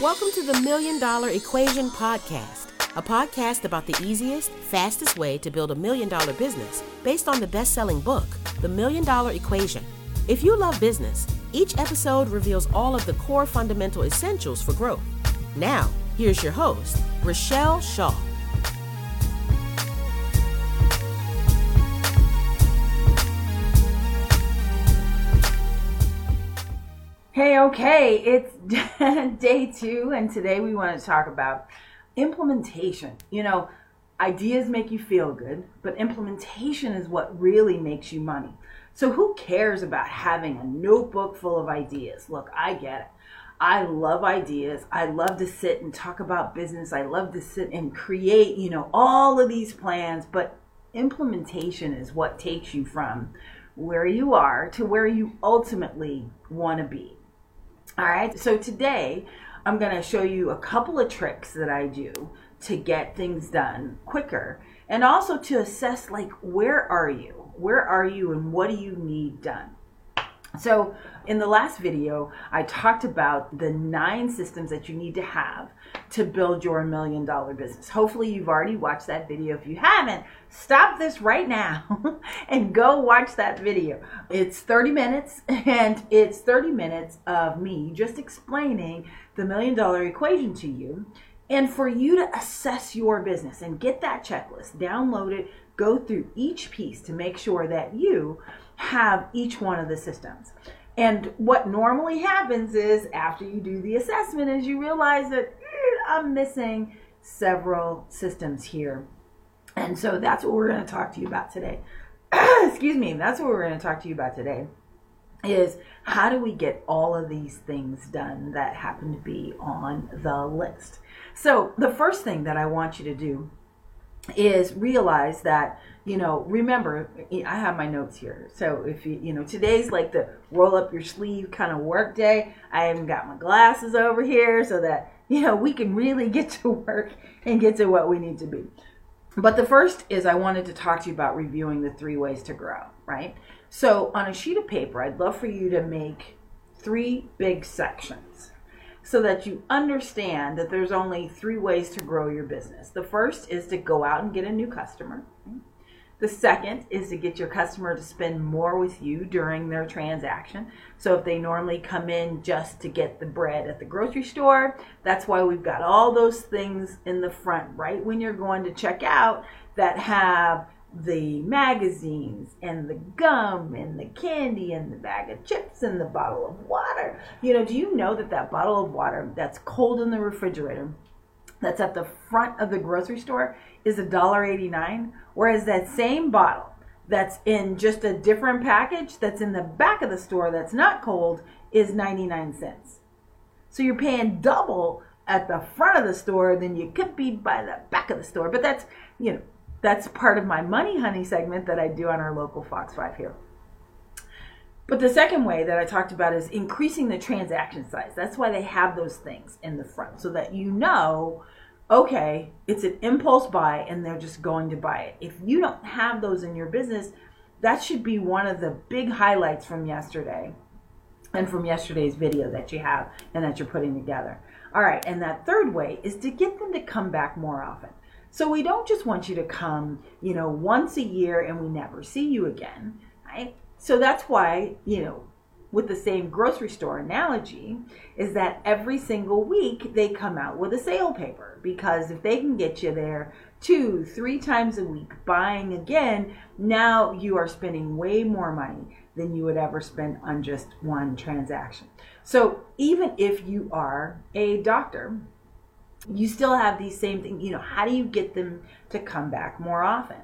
Welcome to the Million Dollar Equation Podcast, a podcast about the easiest, fastest way to build a million dollar business based on the best selling book, The Million Dollar Equation. If you love business, each episode reveals all of the core fundamental essentials for growth. Now, here's your host, Richelle Shaw. Hey, okay, it's day two, and today we want to talk about implementation. You know, ideas make you feel good, but implementation is what really makes you money. So, who cares about having a notebook full of ideas? Look, I get it. I love ideas. I love to sit and talk about business. I love to sit and create, you know, all of these plans, but implementation is what takes you from where you are to where you ultimately want to be. All right, so today I'm going to show you a couple of tricks that I do to get things done quicker and also to assess like where are you? Where are you and what do you need done? So, in the last video, I talked about the nine systems that you need to have to build your million dollar business. Hopefully, you've already watched that video. If you haven't, stop this right now and go watch that video. It's 30 minutes, and it's 30 minutes of me just explaining the million dollar equation to you and for you to assess your business and get that checklist, download it, go through each piece to make sure that you have each one of the systems. And what normally happens is after you do the assessment is you realize that eh, I'm missing several systems here. And so that's what we're going to talk to you about today. Excuse me, that's what we're going to talk to you about today is how do we get all of these things done that happen to be on the list. So, the first thing that I want you to do is realize that you know remember i have my notes here. So if you you know today's like the roll up your sleeve kind of work day. I haven't got my glasses over here so that you know we can really get to work and get to what we need to be. But the first is i wanted to talk to you about reviewing the three ways to grow right? So on a sheet of paper i'd love for you to make three big sections so that you understand that there's only three ways to grow your business. The first is to go out and get a new customer. The second is to get your customer to spend more with you during their transaction. So if they normally come in just to get the bread at the grocery store, that's why we've got all those things in the front right when you're going to check out that have the magazines and the gum and the candy and the bag of chips and the bottle of water. You know, do you know that that bottle of water that's cold in the refrigerator that's at the front of the grocery store is $1.89 whereas that same bottle that's in just a different package that's in the back of the store that's not cold is 99 cents. So you're paying double at the front of the store than you could be by the back of the store. But that's, you know, that's part of my Money Honey segment that I do on our local Fox 5 here. But the second way that I talked about is increasing the transaction size. That's why they have those things in the front so that you know, okay, it's an impulse buy and they're just going to buy it. If you don't have those in your business, that should be one of the big highlights from yesterday and from yesterday's video that you have and that you're putting together. All right, and that third way is to get them to come back more often. So we don't just want you to come, you know, once a year and we never see you again, right? So that's why, you know, with the same grocery store analogy, is that every single week they come out with a sale paper because if they can get you there two, three times a week buying again, now you are spending way more money than you would ever spend on just one transaction. So even if you are a doctor, you still have these same things. You know, how do you get them to come back more often?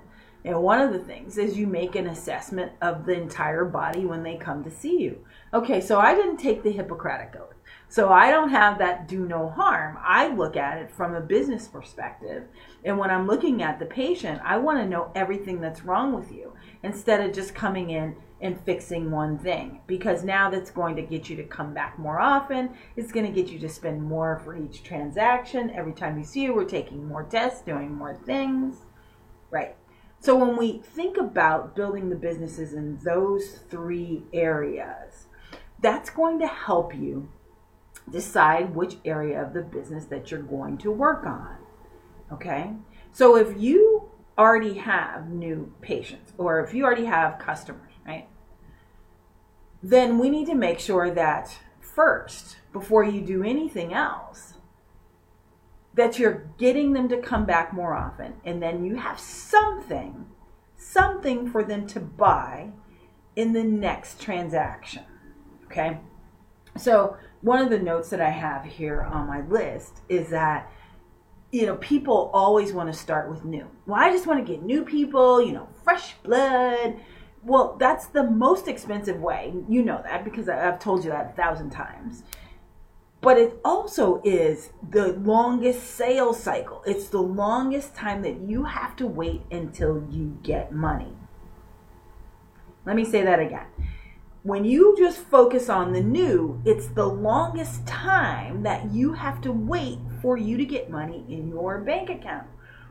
And one of the things is you make an assessment of the entire body when they come to see you. Okay, so I didn't take the Hippocratic Oath. So I don't have that do no harm. I look at it from a business perspective. And when I'm looking at the patient, I want to know everything that's wrong with you instead of just coming in and fixing one thing because now that's going to get you to come back more often. It's going to get you to spend more for each transaction. Every time you see you, we're taking more tests, doing more things. Right. So when we think about building the businesses in those three areas, that's going to help you decide which area of the business that you're going to work on. Okay? So if you already have new patients or if you already have customers, right? Then we need to make sure that first, before you do anything else, that you're getting them to come back more often and then you have something something for them to buy in the next transaction okay so one of the notes that i have here on my list is that you know people always want to start with new well i just want to get new people you know fresh blood well that's the most expensive way you know that because i've told you that a thousand times but it also is the longest sales cycle. It's the longest time that you have to wait until you get money. Let me say that again. When you just focus on the new, it's the longest time that you have to wait for you to get money in your bank account.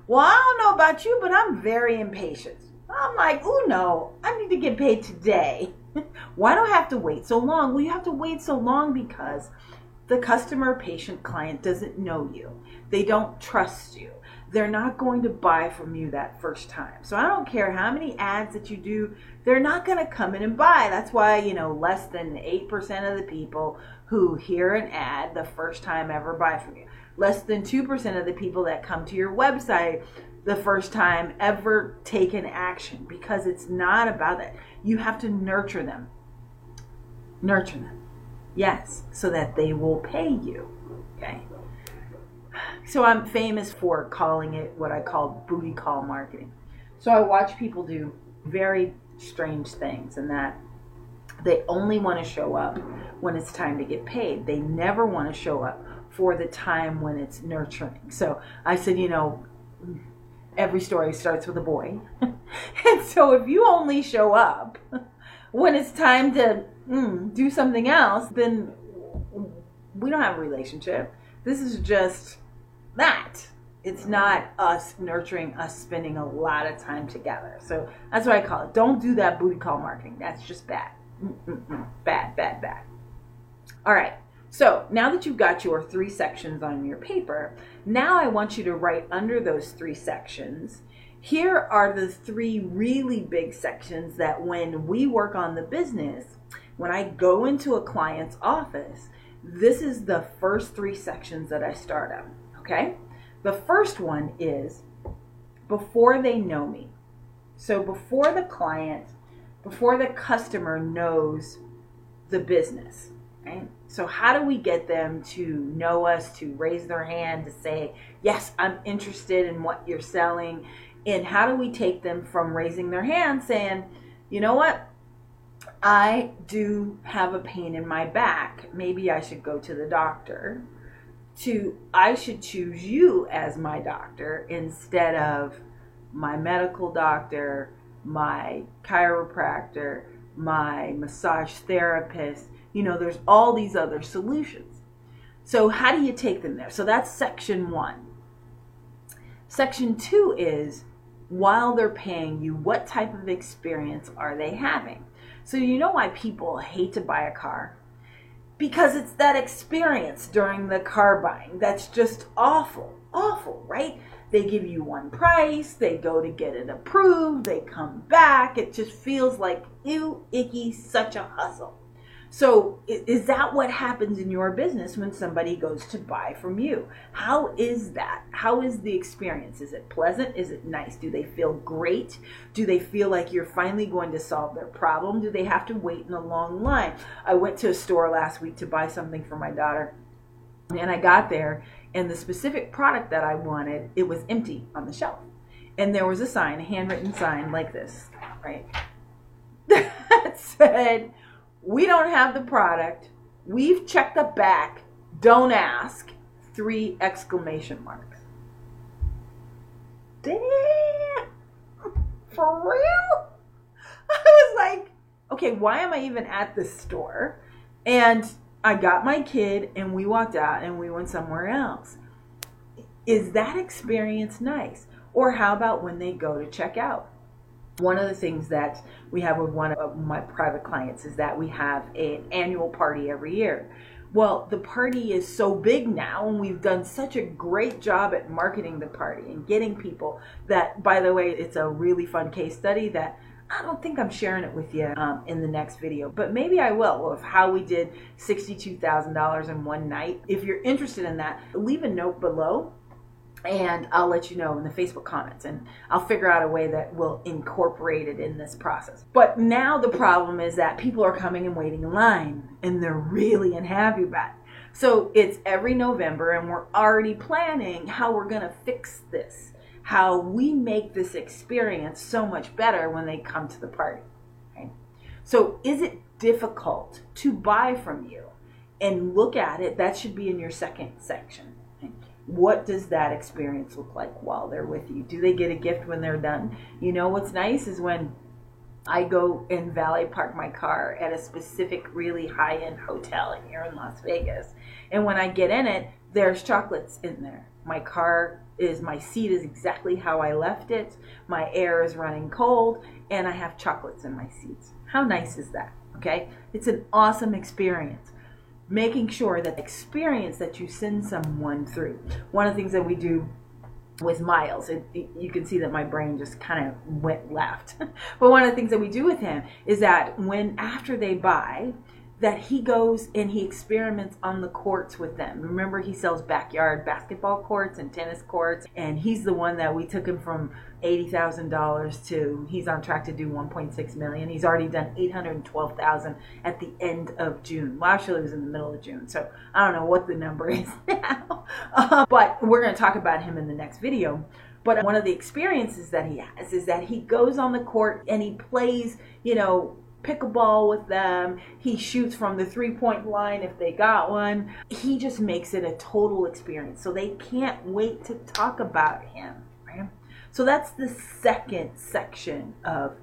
Well, I don't know about you, but I'm very impatient. I'm like, oh no, I need to get paid today. Why do I have to wait so long? Well, you have to wait so long because the customer, patient, client doesn't know you. They don't trust you. They're not going to buy from you that first time. So I don't care how many ads that you do, they're not going to come in and buy. That's why, you know, less than 8% of the people who hear an ad the first time ever buy from you. Less than 2% of the people that come to your website the first time ever take an action because it's not about that. You have to nurture them. Nurture them Yes, so that they will pay you. Okay. So I'm famous for calling it what I call booty call marketing. So I watch people do very strange things and that they only want to show up when it's time to get paid. They never want to show up for the time when it's nurturing. So I said, you know, every story starts with a boy. and so if you only show up when it's time to mm, do something else, then we don't have a relationship. This is just that. It's not us nurturing, us spending a lot of time together. So that's what I call it. Don't do that booty call marketing. That's just bad. Mm-mm-mm. Bad, bad, bad. All right. So now that you've got your three sections on your paper, now I want you to write under those three sections here are the three really big sections that when we work on the business, when I go into a client's office, this is the first three sections that I start on. Okay? The first one is before they know me. So before the client, before the customer knows the business, right? So how do we get them to know us, to raise their hand, to say, yes, I'm interested in what you're selling? And how do we take them from raising their hand saying, you know what? I do have a pain in my back. Maybe I should go to the doctor. To I should choose you as my doctor instead of my medical doctor, my chiropractor, my massage therapist. You know, there's all these other solutions. So, how do you take them there? So, that's section one. Section two is while they're paying you, what type of experience are they having? So, you know why people hate to buy a car? Because it's that experience during the car buying that's just awful, awful, right? They give you one price, they go to get it approved, they come back. It just feels like, ew, icky, such a hustle. So, is that what happens in your business when somebody goes to buy from you? How is that? How is the experience? Is it pleasant? Is it nice? Do they feel great? Do they feel like you're finally going to solve their problem? Do they have to wait in a long line? I went to a store last week to buy something for my daughter, and I got there, and the specific product that I wanted, it was empty on the shelf. And there was a sign, a handwritten sign like this, right? that said, we don't have the product. We've checked the back. Don't ask. Three exclamation marks. Damn. For real? I was like, okay, why am I even at this store? And I got my kid and we walked out and we went somewhere else. Is that experience nice? Or how about when they go to check out? One of the things that we have with one of my private clients is that we have an annual party every year Well, the party is so big now, and we've done such a great job at marketing the party and getting people that, by the way, it's a really fun case study that I don't think I'm sharing it with you um, in the next video, but maybe I will of how we did $62,000 in one night. If you're interested in that, leave a note below and I'll let you know in the Facebook comments and I'll figure out a way that will incorporate it in this process. But now the problem is that people are coming and waiting in line and they're really unhappy about it. So it's every November and we're already planning how we're going to fix this how we make this experience so much better when they come to the party. So, is it difficult to buy from you? And look at it, that should be in your second section. What does that experience look like while they're with you? Do they get a gift when they're done? You know what's nice is when I go and valet park my car at a specific really high end hotel here in Las Vegas. And when I get in it, there's chocolates in there. My car is my seat is exactly how I left it. My air is running cold and I have chocolates in my seats. How nice is that? Okay? It's an awesome experience. Making sure that experience that you send someone through. One of the things that we do with Miles, it, it, you can see that my brain just kind of went left. but one of the things that we do with him is that when after they buy, that he goes and he experiments on the courts with them. Remember, he sells backyard basketball courts and tennis courts, and he's the one that we took him from eighty thousand dollars to he's on track to do one point six million. He's already done eight hundred twelve thousand at the end of June. Well, actually, it was in the middle of June, so I don't know what the number is now. Uh, but we're going to talk about him in the next video. But one of the experiences that he has is that he goes on the court and he plays, you know, pickleball with them. He shoots from the three point line if they got one. He just makes it a total experience. So they can't wait to talk about him. Right? So that's the second section of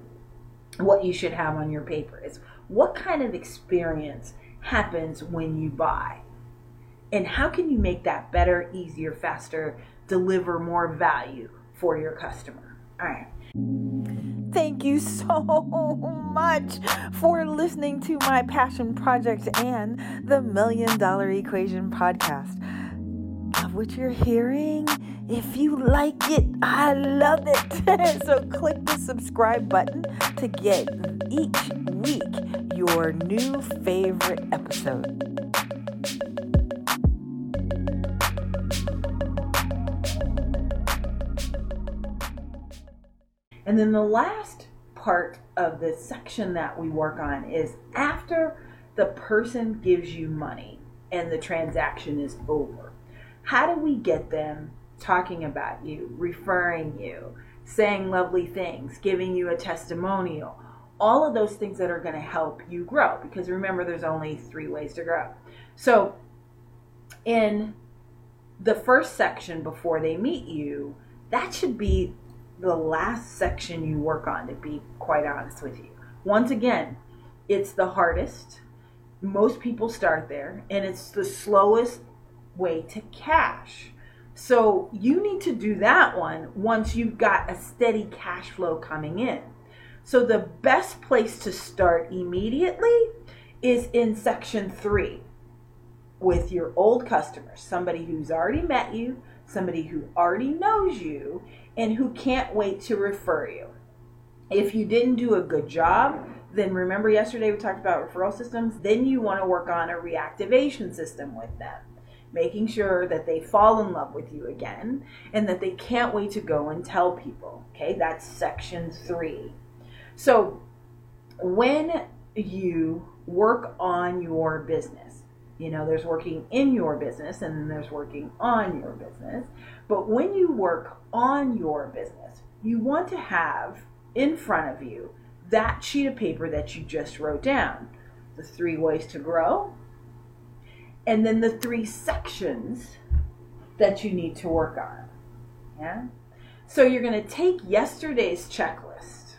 what you should have on your paper is what kind of experience happens when you buy and how can you make that better easier faster deliver more value for your customer all right Thank you so much for listening to my passion project and the Million Dollar Equation podcast. Love what you're hearing? If you like it, I love it. so click the subscribe button to get each week your new favorite episode. And then the last part of the section that we work on is after the person gives you money and the transaction is over. How do we get them talking about you, referring you, saying lovely things, giving you a testimonial? All of those things that are going to help you grow because remember, there's only three ways to grow. So, in the first section before they meet you, that should be the last section you work on, to be quite honest with you. Once again, it's the hardest. Most people start there, and it's the slowest way to cash. So you need to do that one once you've got a steady cash flow coming in. So the best place to start immediately is in section three with your old customers, somebody who's already met you, somebody who already knows you, and who can't wait to refer you. If you didn't do a good job, then remember yesterday we talked about referral systems, then you want to work on a reactivation system with them. Making sure that they fall in love with you again and that they can't wait to go and tell people. Okay, that's section three. So, when you work on your business, you know, there's working in your business and then there's working on your business. But when you work on your business, you want to have in front of you that sheet of paper that you just wrote down the three ways to grow, and then the three sections that you need to work on. Yeah? So you're going to take yesterday's checklist.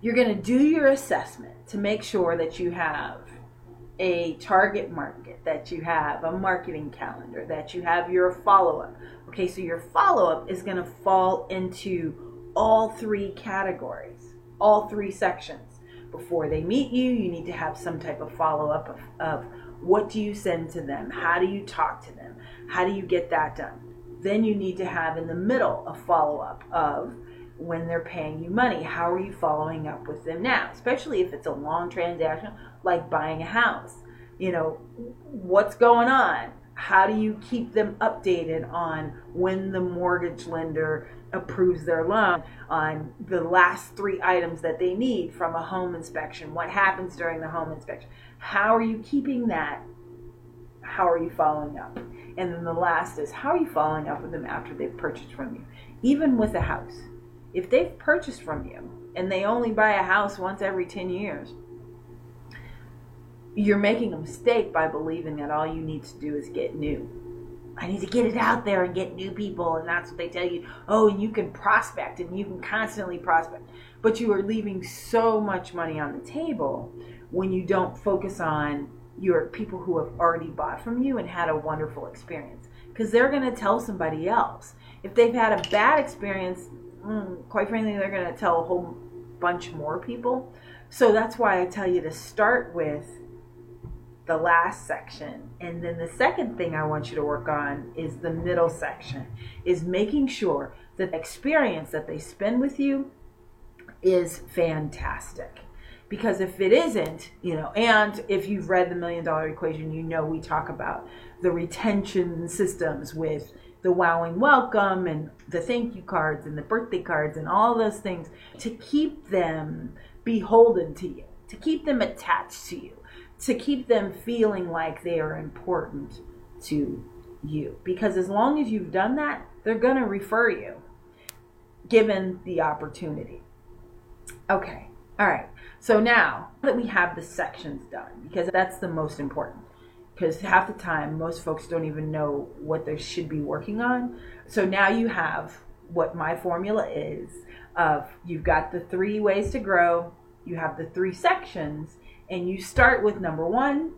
You're going to do your assessment to make sure that you have a target market, that you have a marketing calendar, that you have your follow up. Okay, so your follow up is going to fall into all three categories, all three sections. Before they meet you, you need to have some type of follow up of, of What do you send to them? How do you talk to them? How do you get that done? Then you need to have in the middle a follow up of when they're paying you money. How are you following up with them now? Especially if it's a long transaction like buying a house. You know, what's going on? How do you keep them updated on when the mortgage lender approves their loan, on the last three items that they need from a home inspection? What happens during the home inspection? How are you keeping that? How are you following up? And then the last is how are you following up with them after they've purchased from you? Even with a house. If they've purchased from you and they only buy a house once every 10 years, you're making a mistake by believing that all you need to do is get new. I need to get it out there and get new people, and that's what they tell you. Oh, and you can prospect and you can constantly prospect. But you are leaving so much money on the table when you don't focus on your people who have already bought from you and had a wonderful experience. Because they're going to tell somebody else. If they've had a bad experience, mm, quite frankly, they're going to tell a whole bunch more people. So that's why I tell you to start with the last section. And then the second thing I want you to work on is the middle section, is making sure that the experience that they spend with you is fantastic. Because if it isn't, you know, and if you've read the million dollar equation, you know we talk about the retention systems with the wowing welcome and the thank you cards and the birthday cards and all those things to keep them beholden to you, to keep them attached to you to keep them feeling like they are important to you. Because as long as you've done that, they're going to refer you given the opportunity. Okay, all right. So now that we have the sections done, because that's the most important, because half the time most folks don't even know what they should be working on. So now you have what my formula is of you've got the three ways to grow, you have the three sections, and you start with number one,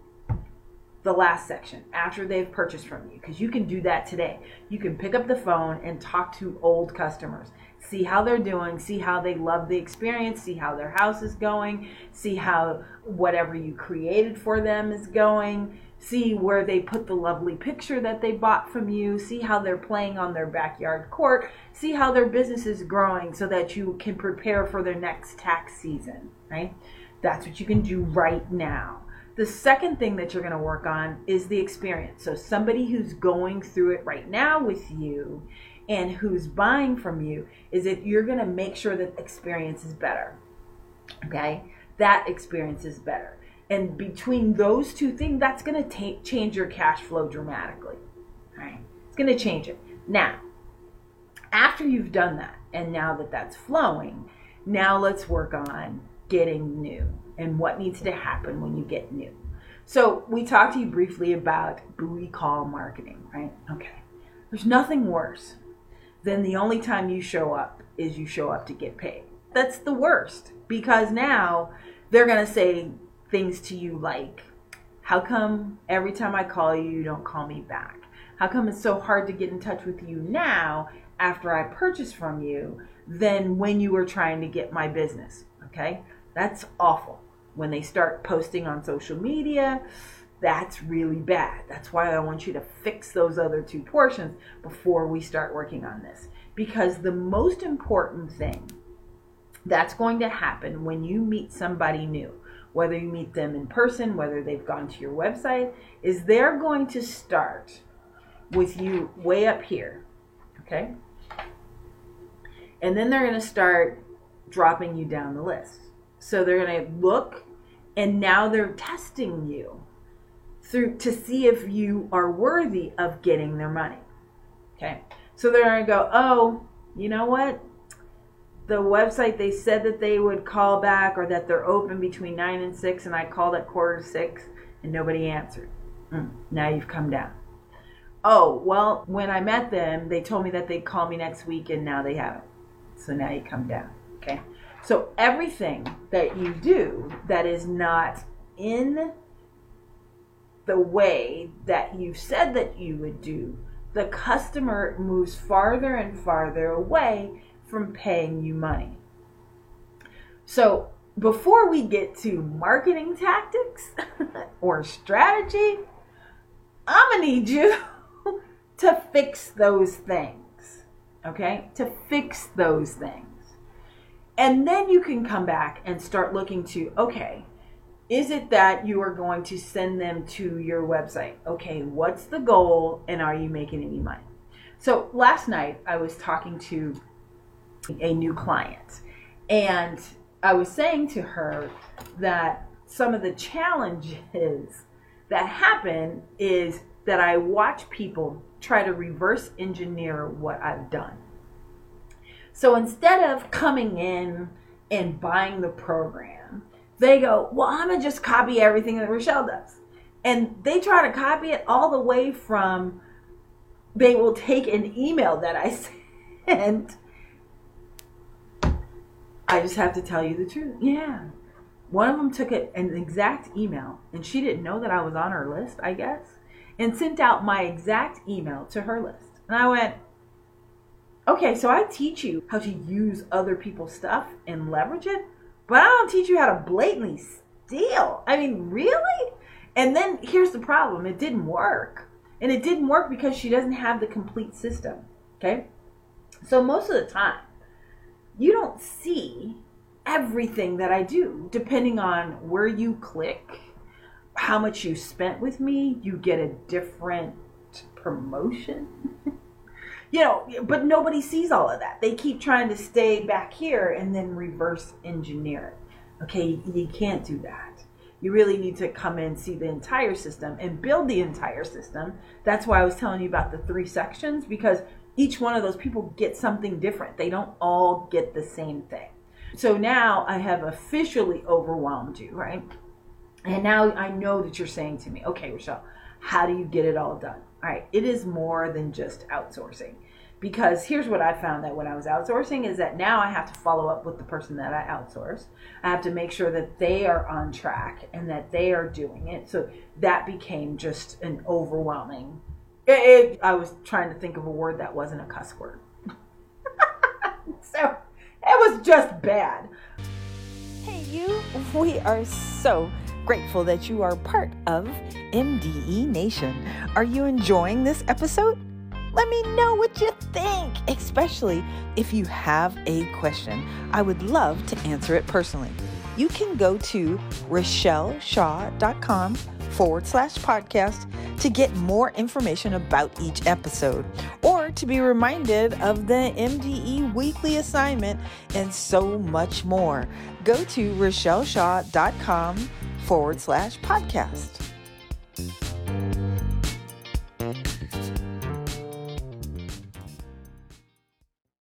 the last section after they've purchased from you. Because you can do that today. You can pick up the phone and talk to old customers, see how they're doing, see how they love the experience, see how their house is going, see how whatever you created for them is going, see where they put the lovely picture that they bought from you, see how they're playing on their backyard court, see how their business is growing so that you can prepare for their next tax season, right? That's what you can do right now. The second thing that you're going to work on is the experience. So, somebody who's going through it right now with you and who's buying from you is that you're going to make sure that experience is better. Okay? That experience is better. And between those two things, that's going to change your cash flow dramatically. Right? It's going to change it. Now, after you've done that, and now that that's flowing, now let's work on getting new and what needs to happen when you get new. So, we talked to you briefly about booty call marketing, right? Okay. There's nothing worse than the only time you show up is you show up to get paid. That's the worst because now they're going to say things to you like, How come every time I call you, you don't call me back? How come it's so hard to get in touch with you now after I purchase from you than when you were trying to get my business? Okay. That's awful. When they start posting on social media, that's really bad. That's why I want you to fix those other two portions before we start working on this. Because the most important thing that's going to happen when you meet somebody new, whether you meet them in person, whether they've gone to your website, is they're going to start with you way up here. Okay? And then they're going to start dropping you down the list. So they're going to look and now they're testing you through to see if you are worthy of getting their money. Okay. So they're going to go, "Oh, you know what? The website they said that they would call back or that they're open between 9 and 6 and I called at quarter to 6 and nobody answered. Mm, now you've come down. Oh, well, when I met them, they told me that they'd call me next week and now they haven't. So now you come down. Okay. So everything that you do that is not in the way that you said that you would do, the customer moves farther and farther away from paying you money. So before we get to marketing tactics or strategy, I'm gonna need you to fix those things. Okay? To fix those things. And then you can come back and start looking to, okay, is it that you are going to send them to your website? Okay, what's the goal and are you making any money? So last night I was talking to a new client and I was saying to her that some of the challenges that happen is that I watch people try to reverse engineer what I've done. So instead of coming in and buying the program, they go, Well, I'm going to just copy everything that Richelle does. And they try to copy it all the way from they will take an email that I sent. I just have to tell you the truth. Yeah. One of them took it, an exact email, and she didn't know that I was on her list, I guess, and sent out my exact email to her list. And I went, okay, so I teach you how to use other people's stuff and leverage it, but I don't teach you how to blatantly steal. I mean, really? And then here's the problem it didn't work. And it didn't work because she doesn't have the complete system. Okay? So most of the time, you don't see everything that I do depending on where you click, how much you spent with me, you get a different promotion. you know, but nobody sees all of that. They keep trying to stay back here and then reverse engineer it. Okay, you can't do that. You really need to come in, see the entire system, and build the entire system. That's why I was telling you about the three sections because each one of those people get something different. They don't all get the same thing. So now I have officially overwhelmed you, right? And now I know that you're saying to me, okay, Richelle, how do you get it all done? All right, it is more than just outsourcing because here's what I found that when I was outsourcing is that now I have to follow up with the person that I outsource. I have to make sure that they are on track and that they are doing it. So that became just an overwhelming. It, it, I was trying to think of a word that wasn't a cuss word. so it was just bad. Hey, you, we are so grateful that you are part of MDE Nation. Are you enjoying this episode? Let me know what you think, especially if you have a question. I would love to answer it personally. You can go to richelleshaw.com forward slash podcast to get more information about each episode or to be reminded of the MDE weekly assignment and so much more. Go to richelleshaw.com forward slash podcast.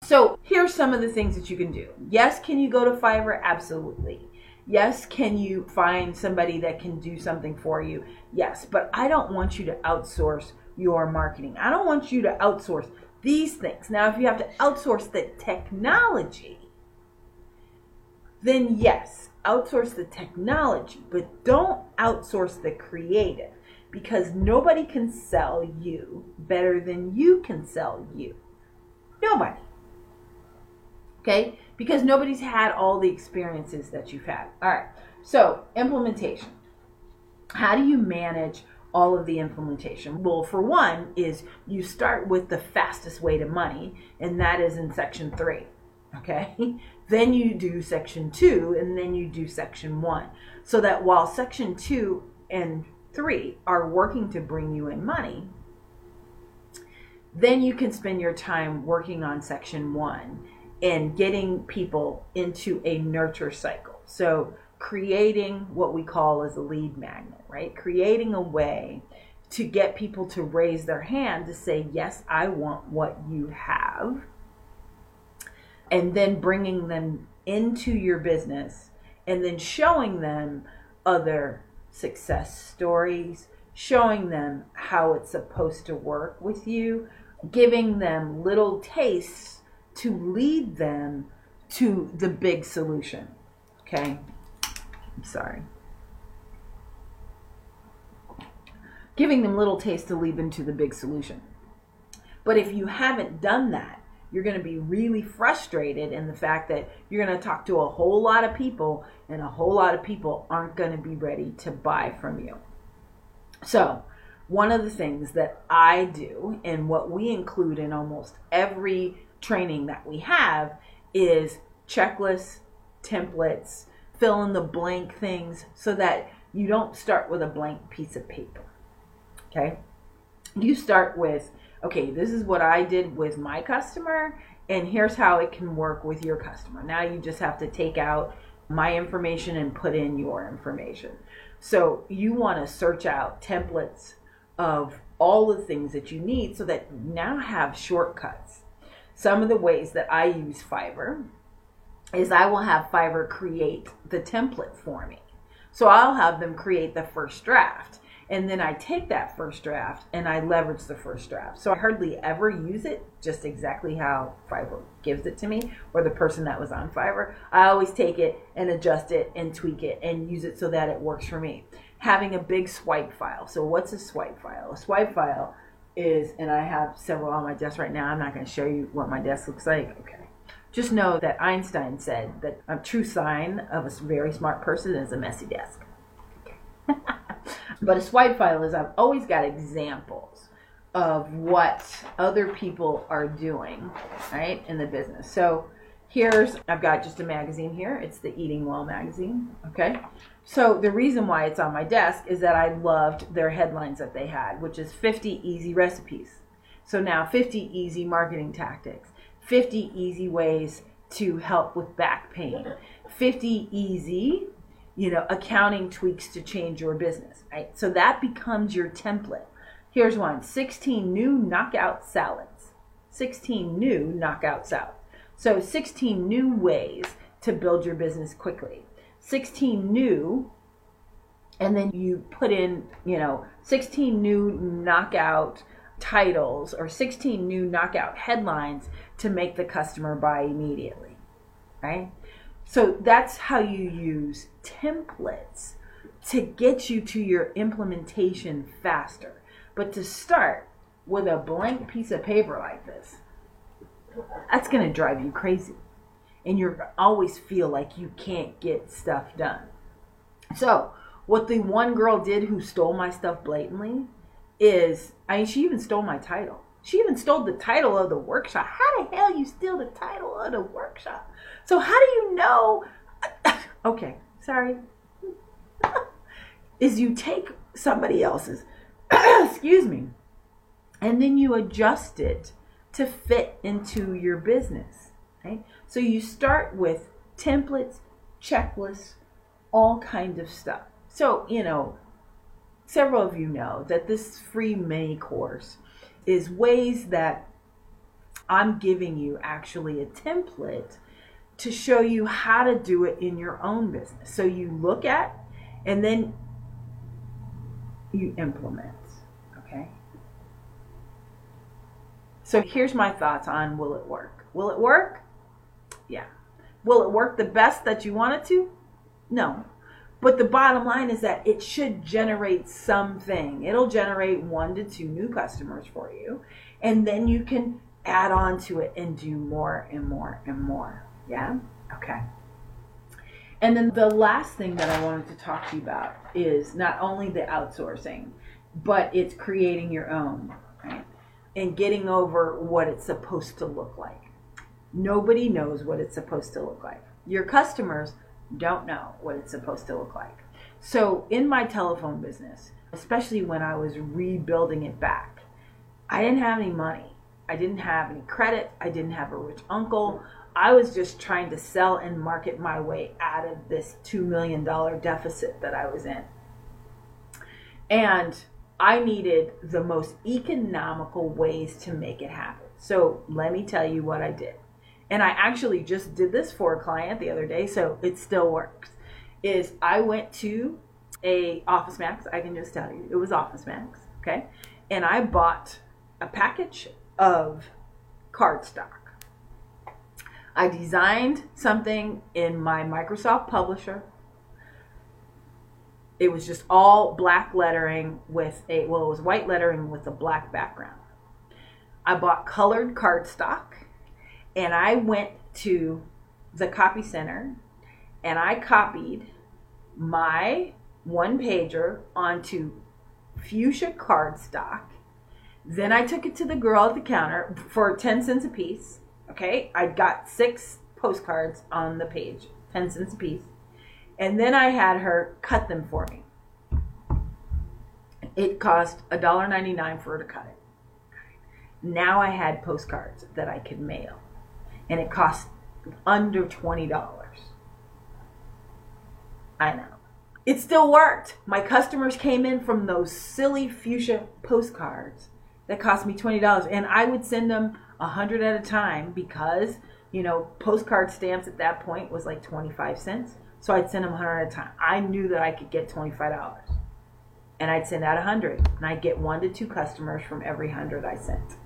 So here's some of the things that you can do. Yes, can you go to Fiverr? Absolutely. Yes, can you find somebody that can do something for you? Yes, but I don't want you to outsource your marketing. I don't want you to outsource these things. Now, if you have to outsource the technology, then yes, outsource the technology, but don't outsource the creative because nobody can sell you better than you can sell you. Nobody okay? Because nobody's had all the experiences that you've had. All right, so implementation. How do you manage all of the implementation? Well, for one, is you start with the fastest way to money, and that is in section three. Okay, then you do section two, and then you do section one. So that while section two and three are working to bring you in money, then you can spend your time working on section one and getting people into a nurture cycle. So, creating what we call as a lead magnet, right? Creating a way to get people to raise their hand to say, Yes, I want what you have. And then bringing them into your business and then showing them other success stories, showing them how it's supposed to work with you, giving them little tastes to lead them to the big solution. Okay? I'm sorry. Giving them little taste to lead them to the big solution. But if you haven't done that, you're going to be really frustrated in the fact that you're going to talk to a whole lot of people and a whole lot of people aren't going to be ready to buy from you. So, one of the things that I do and what we include in almost every training that we have is checklists, templates, fill in the blank things so that you don't start with a blank piece of paper. Okay? You start with, okay, this is what I did with my customer, and here's how it can work with your customer. Now you just have to take out my information and put in your information. So you want to search out templates of all the things that you need so that you now have shortcuts. Some of the ways that I use Fiverr is I will have Fiverr create the template for me. So I'll have them create the first draft. And then I take that first draft and I leverage the first draft. So I hardly ever use it just exactly how Fiverr gives it to me or the person that was on Fiverr. I always take it and adjust it and tweak it and use it so that it works for me. Having a big swipe file. So what's a swipe file? A swipe file is, and I have several on my desk right now. I'm not going to show you what my desk looks like. Okay. Just know that Einstein said that a true sign of a very smart person is a messy desk. but a swipe file is I've always got examples of what other people are doing, right, in the business. So here's I've got just a magazine here. It's the Eating Well magazine, okay? So the reason why it's on my desk is that I loved their headlines that they had, which is 50 easy recipes. So now 50 easy marketing tactics. 50 easy ways to help with back pain. 50 easy, you know, accounting tweaks to change your business, right? So that becomes your template. Here's one 16 new knockout salads. 16 new knockout salads. So 16 new ways to build your business quickly. 16 new, and then you put in, you know, 16 new knockout titles or 16 new knockout headlines to make the customer buy immediately, right? So that's how you use templates to get you to your implementation faster. But to start with a blank piece of paper like this, that's going to drive you crazy. And you always feel like you can't get stuff done. So, what the one girl did who stole my stuff blatantly is, I mean, she even stole my title. She even stole the title of the workshop. How the hell you steal the title of the workshop? So how do you know? okay, sorry. is you take somebody else's, excuse me, and then you adjust it to fit into your business. Okay? So you start with templates, checklists, all kinds of stuff. So, you know, several of you know that this free mini course is ways that I'm giving you actually a template to show you how to do it in your own business. So you look at and then you implement. Okay? So here's my thoughts on will it work? Will it work? Yeah. Will it work the best that you want it to? No. But the bottom line is that it should generate something. It'll generate one to two new customers for you. And then you can add on to it and do more and more and more. Yeah? Okay. And then the last thing that I wanted to talk to you about is not only the outsourcing, but it's creating your own? And getting over what it's supposed to look like. Nobody knows what it's supposed to look like. Your customers don't know what it's supposed to look like. So, in my telephone business, especially when I was rebuilding it back, I didn't have any money. I didn't have any credit. I didn't have a rich uncle. I was just trying to sell and market my way out of this $2 million deficit that I was in. And I needed the most economical ways to make it happen. So let me tell you what I did and I actually just did this for a client the other day, so it still works. Is I went to a Office Max, I can just tell you, it was Office Max, okay? And I bought a package of cardstock. I designed something in my Microsoft Publisher. It was just all black lettering with a, well, it was white lettering with a black background. I bought colored cardstock and I went to the copy center and I copied my one pager onto fuchsia cardstock. Then I took it to the girl at the counter for 10 cents a piece. Okay, I got six postcards on the page, 10 cents a piece. And then I had her cut them for me. It cost $1.99 for her to cut it. Now I had postcards that I could mail. And it cost under $20. I know. It still worked. My customers came in from those silly fuchsia postcards that cost me $20 and I would send them a 100 at a time because, you know, postcard stamps at that point was like 25 cents. So I'd send them 100 at a time. I knew that I could get $25 and I'd send out 100 and I'd get one to two customers from every 100 I sent.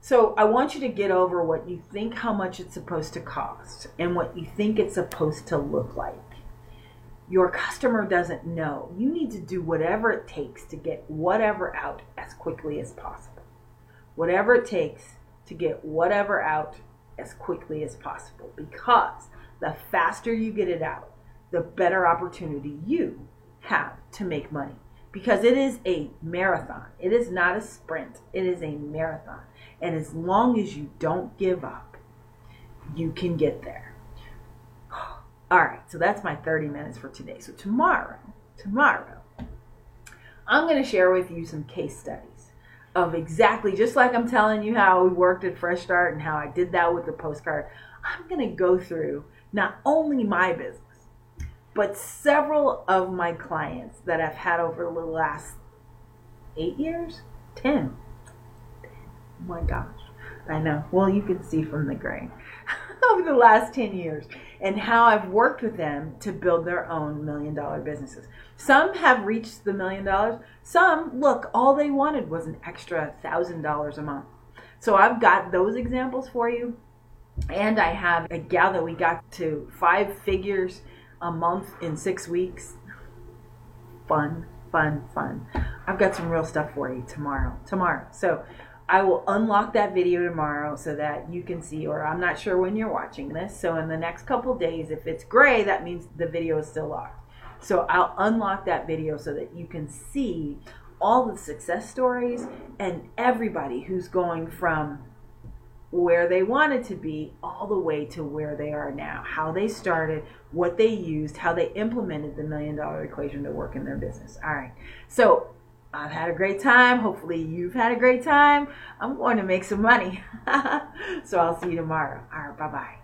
So I want you to get over what you think how much it's supposed to cost and what you think it's supposed to look like. Your customer doesn't know. You need to do whatever it takes to get whatever out as quickly as possible. Whatever it takes to get whatever out as quickly as possible because the faster you get it out, the better opportunity you have to make money because it is a marathon. It is not a sprint, it is a marathon. And as long as you don't give up, you can get there. All right, so that's my 30 minutes for today. So tomorrow, tomorrow, I'm going to share with you some case studies of exactly just like I'm telling you how we worked at Fresh Start and how I did that with the postcard. I'm going to go through not only my business, but several of my clients that I've had over the last eight years, 10. Oh my gosh, I know. Well, you can see from the grain over the last 10 years and how I've worked with them to build their own million dollar businesses. Some have reached the million dollars. Some, look, all they wanted was an extra thousand dollars a month. So I've got those examples for you. And I have a gal that we got to five figures a month in six weeks. Fun, fun, fun. I've got some real stuff for you tomorrow. Tomorrow. So I will unlock that video tomorrow so that you can see, or I'm not sure when you're watching this. So in the next couple days, if it's gray, that means the video is still locked. So I'll unlock that video so that you can see all the success stories and everybody who's going from where they wanted to be all the way to where they are now, how they started, what they used, how they implemented the million dollar equation to work in their business. All right. So I've had a great time. Hopefully, you've had a great time. I'm going to make some money. so I'll see you tomorrow. All right. Bye bye.